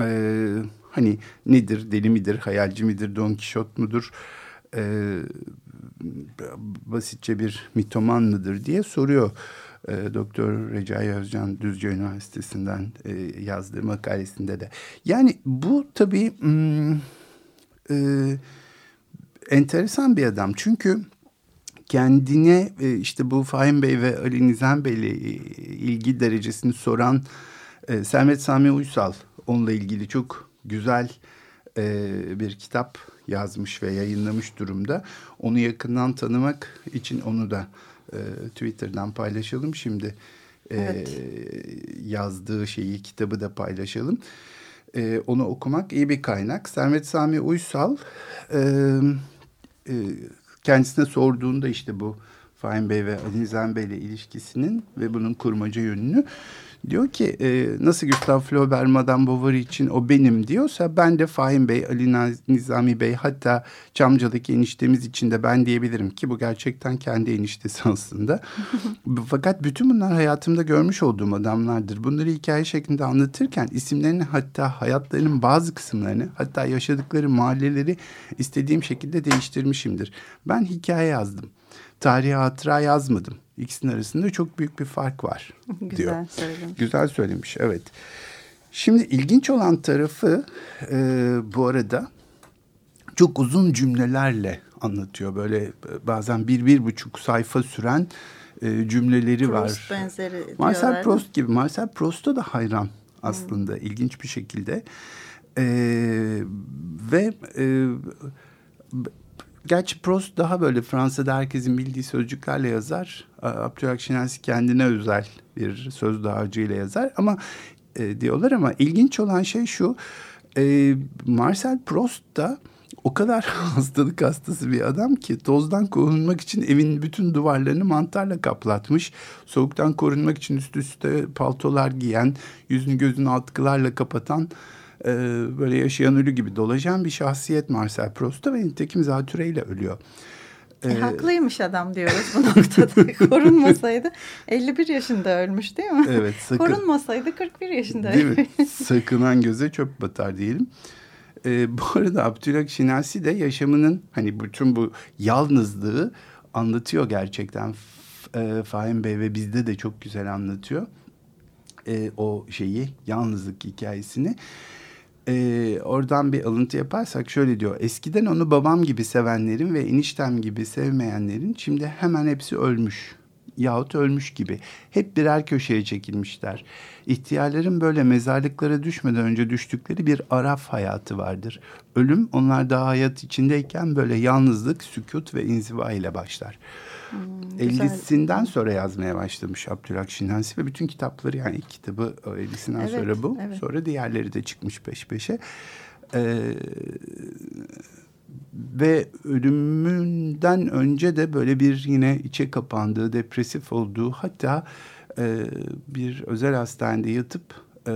E, hani nedir, deli midir, hayalci midir, Don Kişot mudur? E, basitçe bir mitoman mıdır diye soruyor e, Doktor Recai Özcan Düzce Üniversitesi'nden e, yazdığı makalesinde de. Yani bu tabii hmm, e, enteresan bir adam çünkü kendine e, işte bu Fahim Bey ve Ali Nizam Bey'le e, ilgi derecesini soran e, Sermet Sami Uysal onunla ilgili çok güzel e, bir kitap yazmış ve yayınlamış durumda. Onu yakından tanımak için onu da e, Twitter'dan paylaşalım. Şimdi e, evet. yazdığı şeyi, kitabı da paylaşalım. E, onu okumak iyi bir kaynak. Sermet Sami Uysal e, e, kendisine sorduğunda işte bu Fahim Bey ve Ali Nizam Bey ile ilişkisinin ve bunun kurmaca yönünü Diyor ki e, nasıl Gustav Flaubert Madame Bovary için o benim diyorsa ben de Fahim Bey, Ali Nizami Bey hatta Çamca'daki eniştemiz için de ben diyebilirim ki bu gerçekten kendi eniştesi aslında. Fakat bütün bunlar hayatımda görmüş olduğum adamlardır. Bunları hikaye şeklinde anlatırken isimlerini hatta hayatlarının bazı kısımlarını hatta yaşadıkları mahalleleri istediğim şekilde değiştirmişimdir. Ben hikaye yazdım. Tarihi hatıra yazmadım. İkisinin arasında çok büyük bir fark var Güzel diyor. söylemiş. Güzel söylemiş evet. Şimdi ilginç olan tarafı e, bu arada çok uzun cümlelerle anlatıyor. Böyle bazen bir, bir buçuk sayfa süren e, cümleleri Proust var. benzeri Marcel. Proust gibi. Marcel Proust'a da hayran aslında hmm. ilginç bir şekilde. E, ve e, Gerçi Proust daha böyle Fransa'da herkesin bildiği sözcüklerle yazar. Abdülhak Şinasi kendine özel bir söz dağarcığıyla yazar. Ama e, diyorlar ama ilginç olan şey şu. E, Marcel Proust da o kadar hastalık hastası bir adam ki tozdan korunmak için evin bütün duvarlarını mantarla kaplatmış. Soğuktan korunmak için üst üste paltolar giyen, yüzünü gözünü atkılarla kapatan e, böyle yaşayan ölü gibi dolaşan bir şahsiyet Marcel Proust'ta ve nitekim zatüreyle ölüyor. E, e, haklıymış adam diyoruz bu noktada. Korunmasaydı 51 yaşında ölmüş değil mi? Evet. Sakın, Korunmasaydı 41 yaşında değil mi? Sakınan göze çöp batar diyelim. E, bu arada Abdülhak Şinasi de yaşamının hani bütün bu yalnızlığı anlatıyor gerçekten. E, Fahim Bey ve bizde de çok güzel anlatıyor. E, o şeyi yalnızlık hikayesini. Ee, oradan bir alıntı yaparsak şöyle diyor. Eskiden onu babam gibi sevenlerin ve eniştem gibi sevmeyenlerin şimdi hemen hepsi ölmüş yahut ölmüş gibi. Hep birer köşeye çekilmişler. İhtiyarların böyle mezarlıklara düşmeden önce düştükleri bir araf hayatı vardır. Ölüm onlar daha hayat içindeyken böyle yalnızlık, sükut ve inziva ile başlar. Hmm, 50'sinden sonra yazmaya başlamış Abdülhak Şinasi ve bütün kitapları yani ilk kitabı 50'sinden evet, sonra bu. Evet. Sonra diğerleri de çıkmış peş peşe. Ee, ve ölümünden önce de böyle bir yine içe kapandığı, depresif olduğu hatta e, bir özel hastanede yatıp e,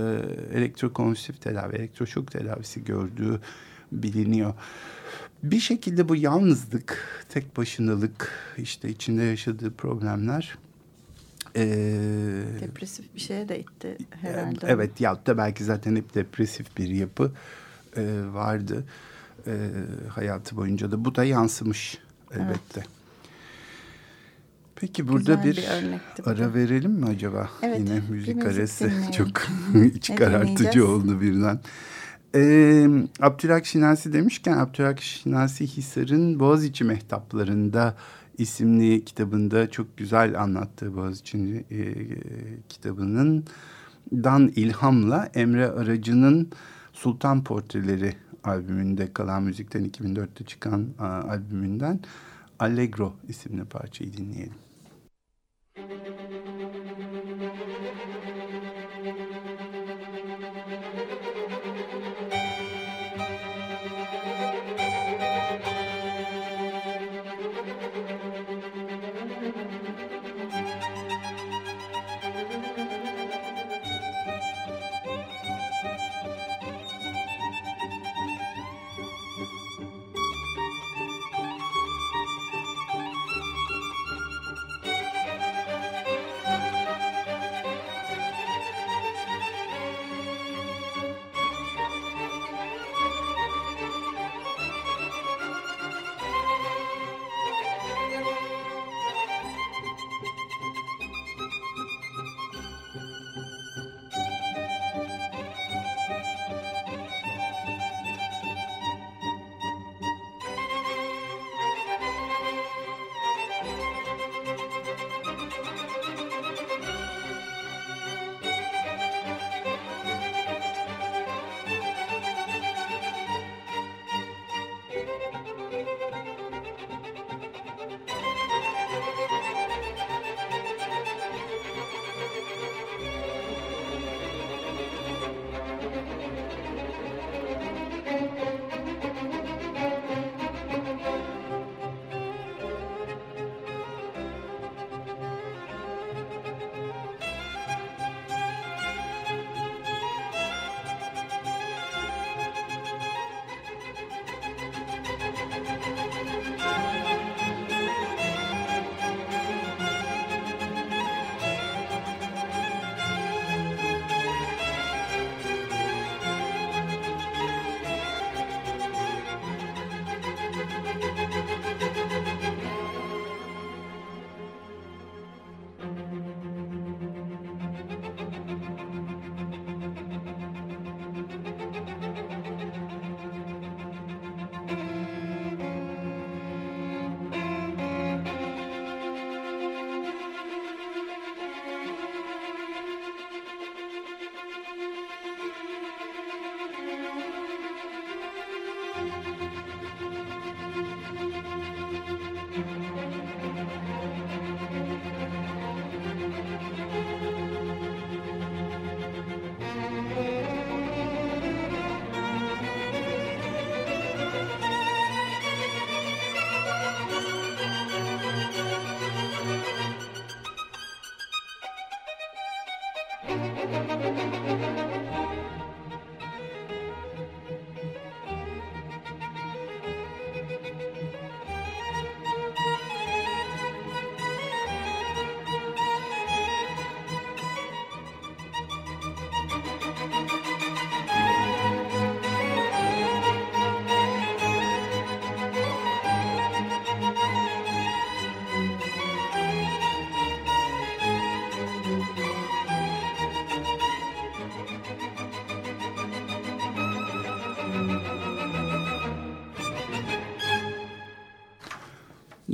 elektrokonvulsif tedavi, elektroşok tedavisi gördüğü biliniyor. Bir şekilde bu yalnızlık, tek başınalık, işte içinde yaşadığı problemler e, depresif bir şeye de itti herhalde. Evet ya da belki zaten hep depresif bir yapı e, vardı e, hayatı boyunca da bu da yansımış elbette. Evet. Peki burada Güzel bir, bir ara verelim mi acaba? Evet, Yine müzik arası çok iç karartıcı oldu birden. Ee, Abdülhak Şinasi demişken Abdülhak Şinasi Hisar'ın Boğaziçi Mehtaplarında isimli kitabında çok güzel anlattığı Boğaziçi e, kitabının dan ilhamla Emre Aracı'nın Sultan Portreleri albümünde kalan müzikten 2004'te çıkan a, albümünden Allegro isimli parçayı dinleyelim.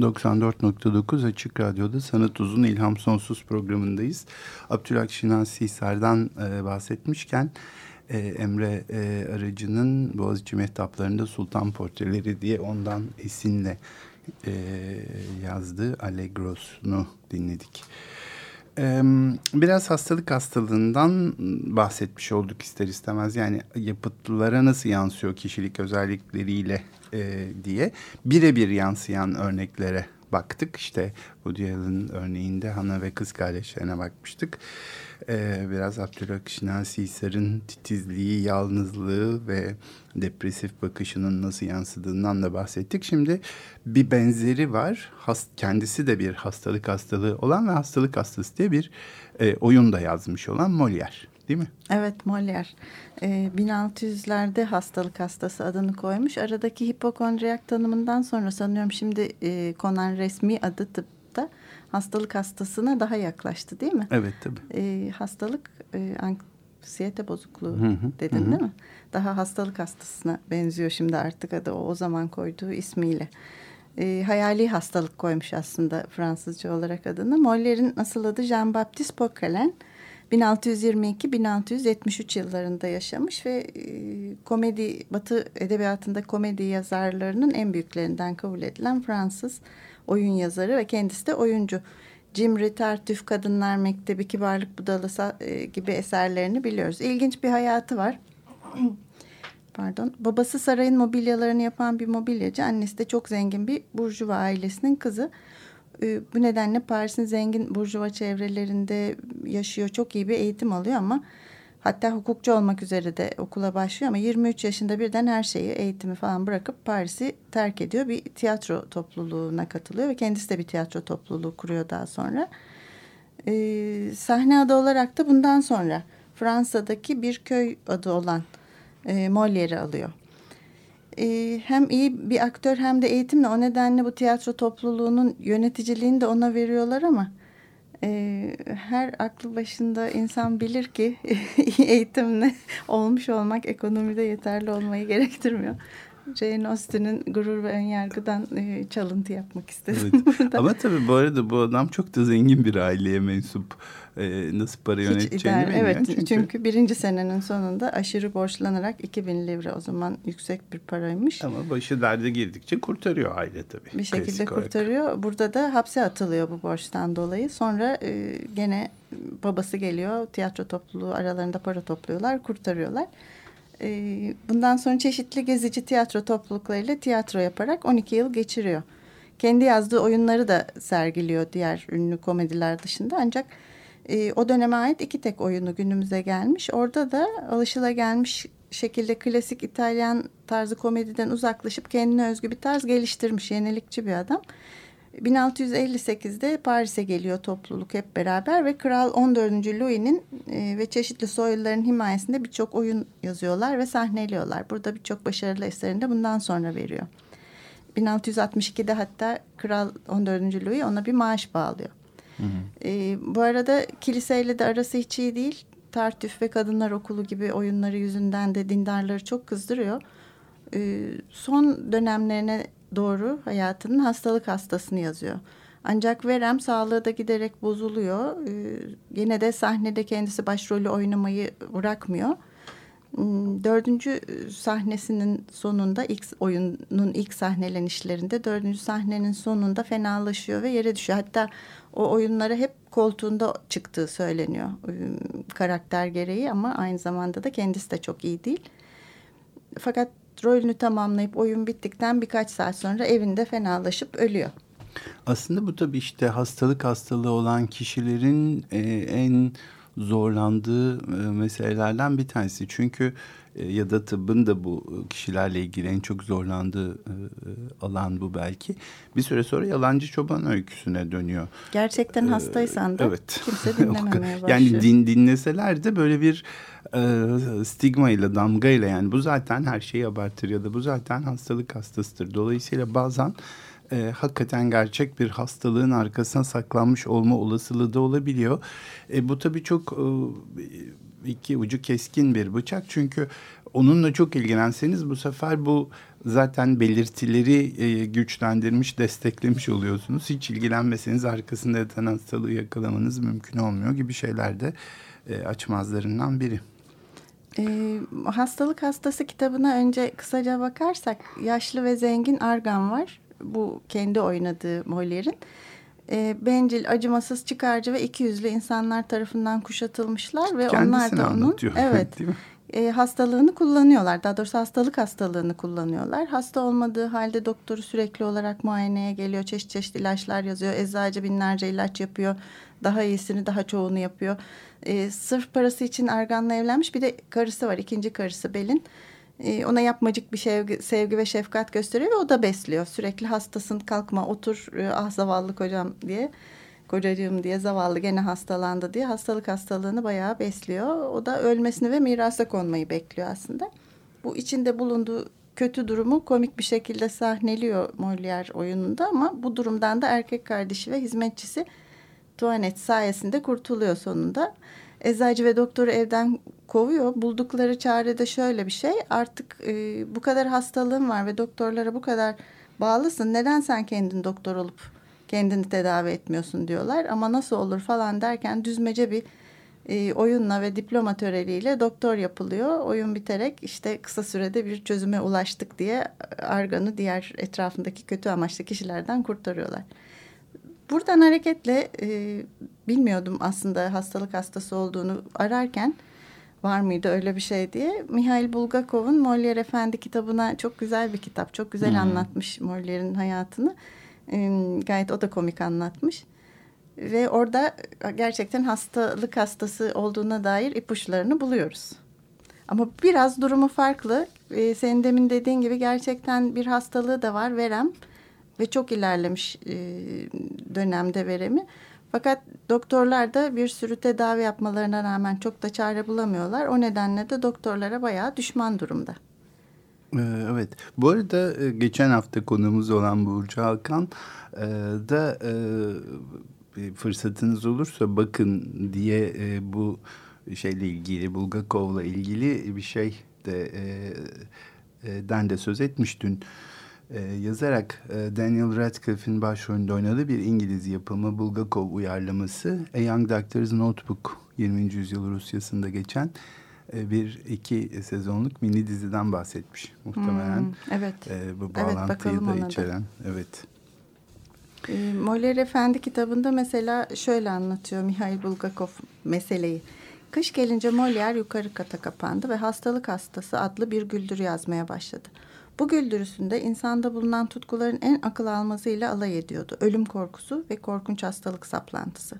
...94.9 Açık Radyo'da Sanat Uzun İlham Sonsuz programındayız. Abdülhak Şinasi Hisar'dan e, bahsetmişken... E, Emre e, Aracı'nın Boğaziçi Mehtaplarında Sultan Portreleri diye ondan esinle e, yazdığı Allegros'unu dinledik. E, biraz hastalık hastalığından bahsetmiş olduk ister istemez. Yani yapıtlara nasıl yansıyor kişilik özellikleriyle e, diye birebir yansıyan örneklere baktık. İşte Woody Allen örneğinde Hana ve kız kardeşlerine bakmıştık. Ee, biraz Abdülhak Şinasi Hisar'ın titizliği, yalnızlığı ve depresif bakışının nasıl yansıdığından da bahsettik. Şimdi bir benzeri var. Has, kendisi de bir hastalık hastalığı olan ve hastalık hastası diye bir e, oyun da yazmış olan Molière. Değil mi? Evet Molière. Ee, 1600'lerde hastalık hastası adını koymuş. Aradaki hipokondriyak tanımından sonra sanıyorum şimdi e, konan resmi adı tıpta hastalık hastasına daha yaklaştı değil mi? Evet tabii. Ee, hastalık e, anksiyete bozukluğu Hı hı, dedin hı. değil mi? Daha hastalık hastasına benziyor şimdi artık adı o, o zaman koyduğu ismiyle. Ee, hayali hastalık koymuş aslında Fransızca olarak adını. Molaire'in asıl adı Jean-Baptiste Poquelin. 1622-1673 yıllarında yaşamış ve e, komedi Batı edebiyatında komedi yazarlarının en büyüklerinden kabul edilen Fransız oyun yazarı ve kendisi de oyuncu. Cimri, Tartüf, Kadınlar Mektebi, Kibarlık Budalası e, gibi eserlerini biliyoruz. İlginç bir hayatı var. Pardon. Babası sarayın mobilyalarını yapan bir mobilyacı. Annesi de çok zengin bir burjuva ailesinin kızı. Bu nedenle Paris'in zengin burjuva çevrelerinde yaşıyor. Çok iyi bir eğitim alıyor ama hatta hukukçu olmak üzere de okula başlıyor ama 23 yaşında birden her şeyi eğitimi falan bırakıp Paris'i terk ediyor. Bir tiyatro topluluğuna katılıyor ve kendisi de bir tiyatro topluluğu kuruyor daha sonra. Ee, sahne adı olarak da bundan sonra Fransa'daki bir köy adı olan e, Molière'i alıyor. E, hem iyi bir aktör hem de eğitimle o nedenle bu tiyatro topluluğunun yöneticiliğini de ona veriyorlar ama her aklı başında insan bilir ki eğitimle olmuş olmak ekonomide yeterli olmayı gerektirmiyor. Jane Austen'in gurur ve önyargıdan e, çalıntı yapmak istedim Evet. burada. Ama tabii bu arada bu adam çok da zengin bir aileye mensup. Ee, nasıl para Hiç yöneteceğini idare- bilmiyor. Evet çünkü... birinci senenin sonunda aşırı borçlanarak 2000 livre o zaman yüksek bir paraymış. Ama başı derde girdikçe kurtarıyor aile tabii. bir şekilde Klasik olarak. kurtarıyor. Burada da hapse atılıyor bu borçtan dolayı. Sonra e, gene babası geliyor. Tiyatro topluluğu aralarında para topluyorlar, kurtarıyorlar. E, bundan sonra çeşitli gezici tiyatro topluluklarıyla tiyatro yaparak 12 yıl geçiriyor. Kendi yazdığı oyunları da sergiliyor diğer ünlü komediler dışında. Ancak e, o döneme ait iki tek oyunu günümüze gelmiş. Orada da alışılagelmiş şekilde klasik İtalyan tarzı komediden uzaklaşıp kendine özgü bir tarz geliştirmiş. Yenilikçi bir adam. 1658'de Paris'e geliyor topluluk hep beraber ve Kral 14. Louis'nin e, ve çeşitli soyluların himayesinde birçok oyun yazıyorlar ve sahneliyorlar. Burada birçok başarılı eserini de bundan sonra veriyor. 1662'de hatta Kral 14. Louis ona bir maaş bağlıyor. E, bu arada kiliseyle de arası hiç iyi değil. Tartüf ve Kadınlar Okulu gibi oyunları yüzünden de dindarları çok kızdırıyor. E, son dönemlerine doğru hayatının hastalık hastasını yazıyor. Ancak Verem sağlığı da giderek bozuluyor. E, yine de sahnede kendisi başrolü oynamayı bırakmıyor. Hmm, Dördüncü sahnesinin sonunda ilk oyunun ilk sahnelenişlerinde dördüncü sahnenin sonunda fenalaşıyor ve yere düşüyor. Hatta o oyunlara hep koltuğunda çıktığı söyleniyor e, karakter gereği ama aynı zamanda da kendisi de çok iyi değil. Fakat rolünü tamamlayıp oyun bittikten birkaç saat sonra evinde fenalaşıp ölüyor. Aslında bu tabii işte hastalık hastalığı olan kişilerin e, en zorlandığı e, meselelerden bir tanesi. Çünkü e, ya da tıbbın da bu kişilerle ilgili en çok zorlandığı e, alan bu belki. Bir süre sonra yalancı çoban öyküsüne dönüyor. Gerçekten hastaysan da evet. kimse dinlememeye başlıyor. yani din, dinleseler de böyle bir e, stigma ile damga ile yani bu zaten her şeyi abartır ya da bu zaten hastalık hastasıdır. Dolayısıyla bazen e, hakikaten gerçek bir hastalığın arkasına saklanmış olma olasılığı da olabiliyor. E, bu tabii çok e, iki ucu keskin bir bıçak çünkü onunla çok ilgilenseniz bu sefer bu zaten belirtileri e, güçlendirmiş, desteklemiş oluyorsunuz. Hiç ilgilenmeseniz arkasında yatan hastalığı yakalamanız mümkün olmuyor gibi şeyler de e, açmazlarından biri. E, hastalık hastası kitabına önce kısaca bakarsak yaşlı ve zengin Argan var. Bu kendi oynadığı Molière'in. E, bencil, acımasız, çıkarcı ve ikiyüzlü insanlar tarafından kuşatılmışlar ve Kendisini onlar da onun evet e, hastalığını kullanıyorlar. Daha doğrusu hastalık hastalığını kullanıyorlar. Hasta olmadığı halde doktoru sürekli olarak muayeneye geliyor. Çeşit çeşit ilaçlar yazıyor. Eczacı binlerce ilaç yapıyor. Daha iyisini daha çoğunu yapıyor. E, sırf parası için Argan'la evlenmiş. Bir de karısı var. ikinci karısı Belin. E, ona yapmacık bir sevgi, sevgi ve şefkat gösteriyor ve o da besliyor. Sürekli hastasın kalkma otur e, ah zavallı kocam diye kocacığım diye zavallı gene hastalandı diye hastalık hastalığını bayağı besliyor. O da ölmesini ve mirasa konmayı bekliyor aslında. Bu içinde bulunduğu kötü durumu komik bir şekilde sahneliyor Molière oyununda ama bu durumdan da erkek kardeşi ve hizmetçisi Tuanet sayesinde kurtuluyor sonunda. Eczacı ve doktoru evden kovuyor. Buldukları çare de şöyle bir şey. Artık e, bu kadar hastalığın var ve doktorlara bu kadar bağlısın. Neden sen kendin doktor olup kendini tedavi etmiyorsun diyorlar. Ama nasıl olur falan derken düzmece bir e, oyunla ve diploma töreniyle doktor yapılıyor. Oyun biterek işte kısa sürede bir çözüme ulaştık diye Argan'ı diğer etrafındaki kötü amaçlı kişilerden kurtarıyorlar. Buradan hareketle e, bilmiyordum aslında hastalık hastası olduğunu ararken var mıydı öyle bir şey diye. Mihail Bulgakov'un Molière Efendi kitabına çok güzel bir kitap. Çok güzel hmm. anlatmış Moliere'in hayatını. E, gayet o da komik anlatmış. Ve orada gerçekten hastalık hastası olduğuna dair ipuçlarını buluyoruz. Ama biraz durumu farklı. Ee, senin demin dediğin gibi gerçekten bir hastalığı da var verem ve çok ilerlemiş e, dönemde veremi. Fakat doktorlar da bir sürü tedavi yapmalarına rağmen çok da çare bulamıyorlar. O nedenle de doktorlara bayağı düşman durumda. Ee, evet. Bu arada e, geçen hafta konumuz olan Burcu Hakan e, da fırsatınız olursa bakın diye bu şeyle ilgili Bulgakov'la ilgili bir şey de den de söz etmiş dün e, yazarak e, Daniel Radcliffe'in başrolünde oynadığı bir İngiliz yapımı Bulgakov uyarlaması A Young Doctor's Notebook 20. yüzyıl Rusyası'nda geçen e, bir iki sezonluk mini diziden bahsetmiş muhtemelen. Hmm, evet. E, bu bağlantıyı evet, da içeren. Da. Evet. E, Moller Efendi kitabında mesela şöyle anlatıyor Mihail Bulgakov meseleyi. Kış gelince Molière yukarı kata kapandı ve hastalık hastası adlı bir güldür yazmaya başladı. Bu güldürüsünde insanda bulunan tutkuların en akıl almazıyla alay ediyordu. Ölüm korkusu ve korkunç hastalık saplantısı.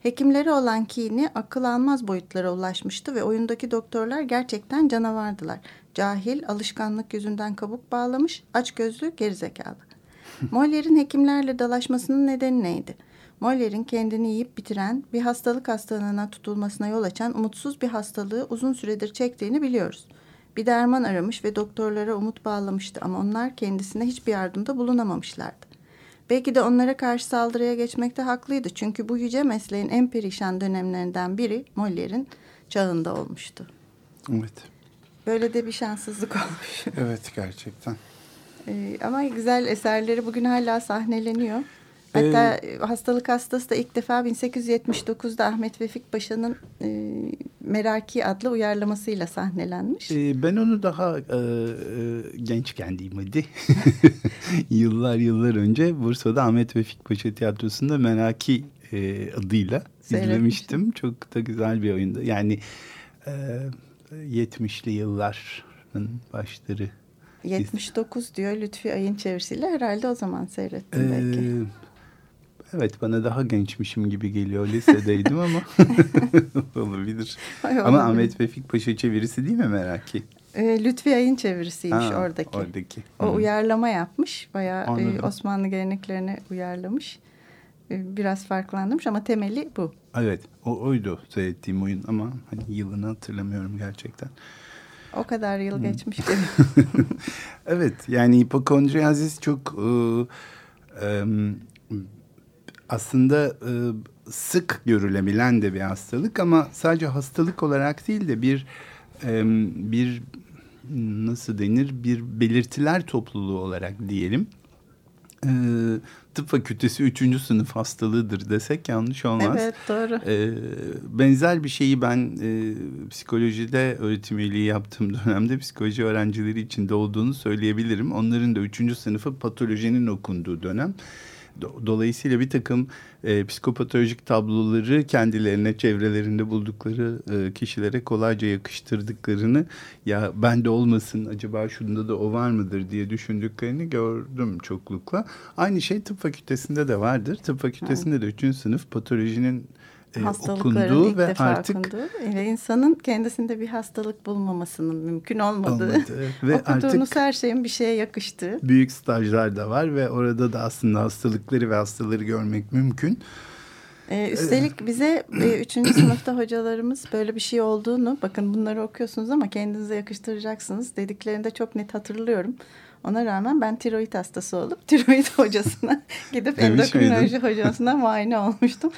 Hekimleri olan kini akıl almaz boyutlara ulaşmıştı ve oyundaki doktorlar gerçekten canavardılar. Cahil, alışkanlık yüzünden kabuk bağlamış, açgözlü, gerizekalı. Moller'in hekimlerle dalaşmasının nedeni neydi? Moller'in kendini yiyip bitiren, bir hastalık hastalığına tutulmasına yol açan umutsuz bir hastalığı uzun süredir çektiğini biliyoruz. Bir derman aramış ve doktorlara umut bağlamıştı ama onlar kendisine hiçbir yardımda bulunamamışlardı. Belki de onlara karşı saldırıya geçmekte haklıydı. Çünkü bu yüce mesleğin en perişan dönemlerinden biri Moller'in çağında olmuştu. Evet. Böyle de bir şanssızlık olmuş. evet gerçekten. Ee, ama güzel eserleri bugün hala sahneleniyor. Hatta ee, hastalık hastası da ilk defa 1879'da Ahmet Vefik Paşa'nın e, Meraki adlı uyarlamasıyla sahnelenmiş. E, ben onu daha e, e, gençken diyeyim hadi. yıllar yıllar önce Bursa'da Ahmet Vefik Paşa Tiyatrosu'nda Meraki e, adıyla izlemiştim. Çok da güzel bir oyundu. Yani e, 70'li yılların başları 79 diyor Lütfi Ay'ın çevirisiyle herhalde o zaman seyrettim ee, belki. Evet bana daha gençmişim gibi geliyor. Lisedeydim ama olabilir. Ay, ama Ahmet Vefik Paşa çevirisi değil mi Meraki? E, Lütfi Ay'ın çevirisiymiş ha, oradaki. Oradaki. O Hı. uyarlama yapmış. Bayağı e, Osmanlı geleneklerini uyarlamış. E, biraz farklandırmış ama temeli bu. Evet o oydu seyrettiğim oyun ama hani yılını hatırlamıyorum gerçekten. O kadar yıl Hı. geçmiş gibi. evet yani hipokondriyazis çok... E, e, aslında e, sık görülebilen de bir hastalık ama sadece hastalık olarak değil de bir e, bir nasıl denir bir belirtiler topluluğu olarak diyelim. E, tıp fakültesi üçüncü sınıf hastalığıdır desek yanlış olmaz. Evet doğru. E, benzer bir şeyi ben e, psikolojide öğretim üyeliği yaptığım dönemde psikoloji öğrencileri içinde olduğunu söyleyebilirim. Onların da üçüncü sınıfı patolojinin okunduğu dönem. Dolayısıyla bir takım e, psikopatolojik tabloları kendilerine çevrelerinde buldukları e, kişilere kolayca yakıştırdıklarını ya bende olmasın acaba şunda da o var mıdır diye düşündüklerini gördüm çoklukla. Aynı şey tıp fakültesinde de vardır. Tıp fakültesinde de üçüncü sınıf patolojinin okunduğu ve artık okunduğu ve insanın kendisinde bir hastalık bulmamasının mümkün olmadığı olmadı. ve okuduğunuz artık her şeyin bir şeye yakıştığı büyük stajlar da var ve orada da aslında hastalıkları ve hastaları görmek mümkün. Ee, üstelik bize e, üçüncü sınıfta hocalarımız böyle bir şey olduğunu bakın bunları okuyorsunuz ama kendinize yakıştıracaksınız dediklerinde çok net hatırlıyorum. Ona rağmen ben tiroid hastası olup tiroid hocasına gidip endokrinoloji hocasına muayene olmuştum.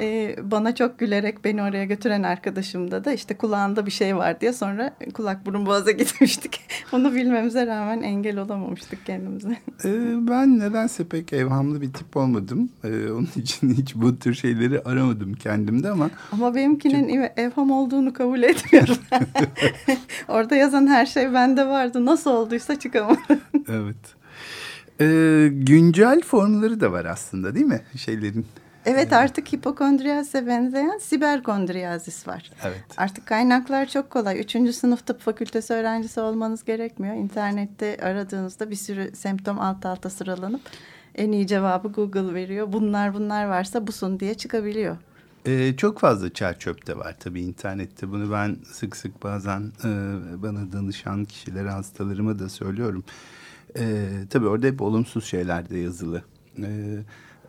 E, bana çok gülerek beni oraya götüren arkadaşımda da işte kulağında bir şey var diye sonra kulak burun boğaza gitmiştik. Onu bilmemize rağmen engel olamamıştık kendimize. Ee, ben nedense pek evhamlı bir tip olmadım. Ee, onun için hiç bu tür şeyleri aramadım kendimde ama... Ama benimkinin evham olduğunu kabul etmiyorum. Orada yazan her şey bende vardı. Nasıl olduysa çıkamadım. evet. Ee, güncel formları da var aslında değil mi şeylerin? Evet artık hipokondriyazise benzeyen siberkondriyazis var. Evet. Artık kaynaklar çok kolay. Üçüncü sınıf tıp fakültesi öğrencisi olmanız gerekmiyor. İnternette aradığınızda bir sürü semptom alt alta sıralanıp en iyi cevabı Google veriyor. Bunlar bunlar varsa busun diye çıkabiliyor. Ee, çok fazla çer çöpte var tabii internette. Bunu ben sık sık bazen e, bana danışan kişilere, hastalarıma da söylüyorum. E, tabii orada hep olumsuz şeyler de yazılı. E,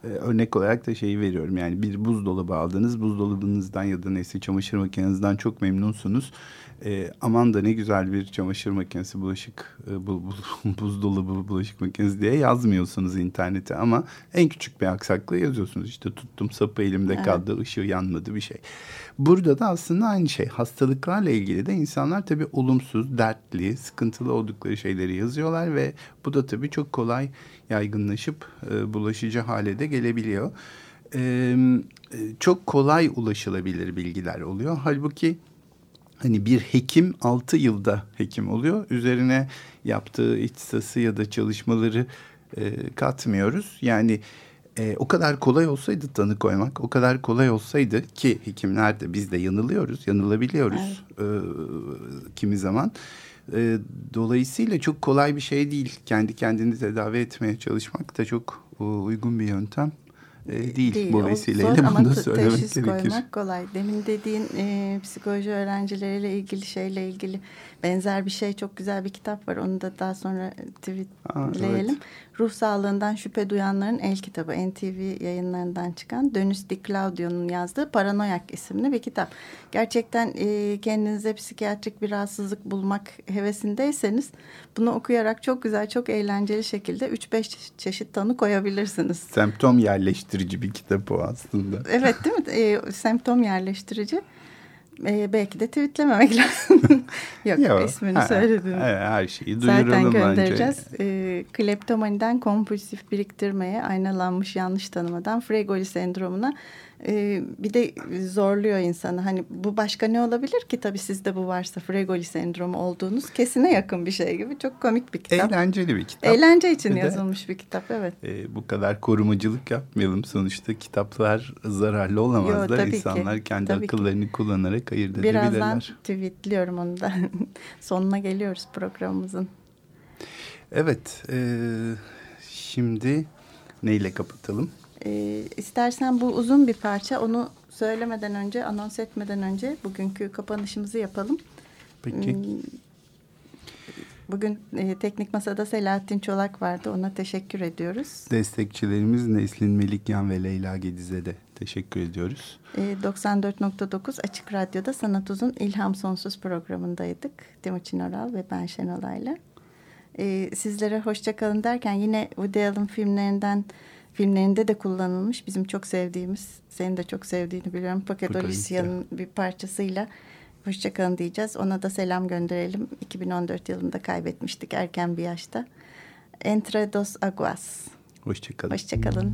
e, örnek olarak da şeyi veriyorum. Yani bir buzdolabı aldınız. Buzdolabınızdan ya da neyse çamaşır makinenizden çok memnunsunuz. E, aman da ne güzel bir çamaşır makinesi, bulaşık, e, bu, bu, buzdolabı, bulaşık makinesi diye yazmıyorsunuz internete. Ama en küçük bir aksaklığı yazıyorsunuz. İşte tuttum sapı elimde evet. kaldı, ışığı yanmadı bir şey. Burada da aslında aynı şey. Hastalıklarla ilgili de insanlar tabii olumsuz, dertli, sıkıntılı oldukları şeyleri yazıyorlar ve bu da tabii çok kolay yaygınlaşıp e, bulaşıcı hale de gelebiliyor. E, çok kolay ulaşılabilir bilgiler oluyor. Halbuki hani bir hekim altı yılda hekim oluyor. Üzerine yaptığı ihtisası ya da çalışmaları e, katmıyoruz. Yani e, o kadar kolay olsaydı tanı koymak, o kadar kolay olsaydı ki hekimler de biz de yanılıyoruz, yanılabiliyoruz evet. e, kimi zaman. E, dolayısıyla çok kolay bir şey değil. Kendi kendini tedavi etmeye çalışmak da çok e, uygun bir yöntem e, değil, değil bu vesileyle zor, bunu da söylemek teşhis gerekir. koymak kolay. Demin dediğin e, psikoloji öğrencileriyle ilgili şeyle ilgili benzer bir şey çok güzel bir kitap var. Onu da daha sonra tweetleyelim. Evet. Ruh sağlığından şüphe duyanların el kitabı NTV yayınlarından çıkan Dönüs Di Claudio'nun yazdığı Paranoyak isimli bir kitap. Gerçekten e, kendinize psikiyatrik bir rahatsızlık bulmak hevesindeyseniz bunu okuyarak çok güzel, çok eğlenceli şekilde 3-5 çeşit tanı koyabilirsiniz. Semptom yerleştirici bir kitap o aslında. Evet değil mi? E, semptom yerleştirici. Ee, belki de tweetlememek lazım. Yok, Yok ismini ha, söyledim. Her şeyi duyuralım Zaten göndereceğiz. Bence. Ee, kleptomaniden kompulsif biriktirmeye, aynalanmış yanlış tanımadan Fregoli sendromuna e, bir de zorluyor insanı. Hani bu başka ne olabilir ki? Tabii sizde bu varsa Fregoli sendromu olduğunuz kesine yakın bir şey gibi. Çok komik bir kitap. Eğlenceli bir kitap. Eğlence için bir yazılmış de, bir kitap evet. E, bu kadar korumacılık yapmayalım. Sonuçta kitaplar zararlı olamazlar. Yo, İnsanlar ki, kendi akıllarını ki. kullanarak ayırt edebilirler. Birazdan tweetliyorum onu da. Sonuna geliyoruz programımızın. Evet. E, şimdi neyle kapatalım? E, istersen bu uzun bir parça onu söylemeden önce, anons etmeden önce bugünkü kapanışımızı yapalım. Peki. Hmm, bugün e, Teknik Masa'da Selahattin Çolak vardı. Ona teşekkür ediyoruz. Destekçilerimiz Neslin Melikyan ve Leyla Gediz'e de teşekkür ediyoruz. E, 94.9 Açık Radyo'da Sanat Uzun İlham Sonsuz programındaydık. Timuçin Oral ve ben Şenolay'la. E, sizlere hoşçakalın derken yine Woody Allen filmlerinden filmlerinde de kullanılmış. Bizim çok sevdiğimiz, senin de çok sevdiğini biliyorum. Paket Olisia'nın bir parçasıyla hoşçakalın diyeceğiz. Ona da selam gönderelim. 2014 yılında kaybetmiştik erken bir yaşta. Entre dos aguas. Hoşçakalın. Hoşçakalın.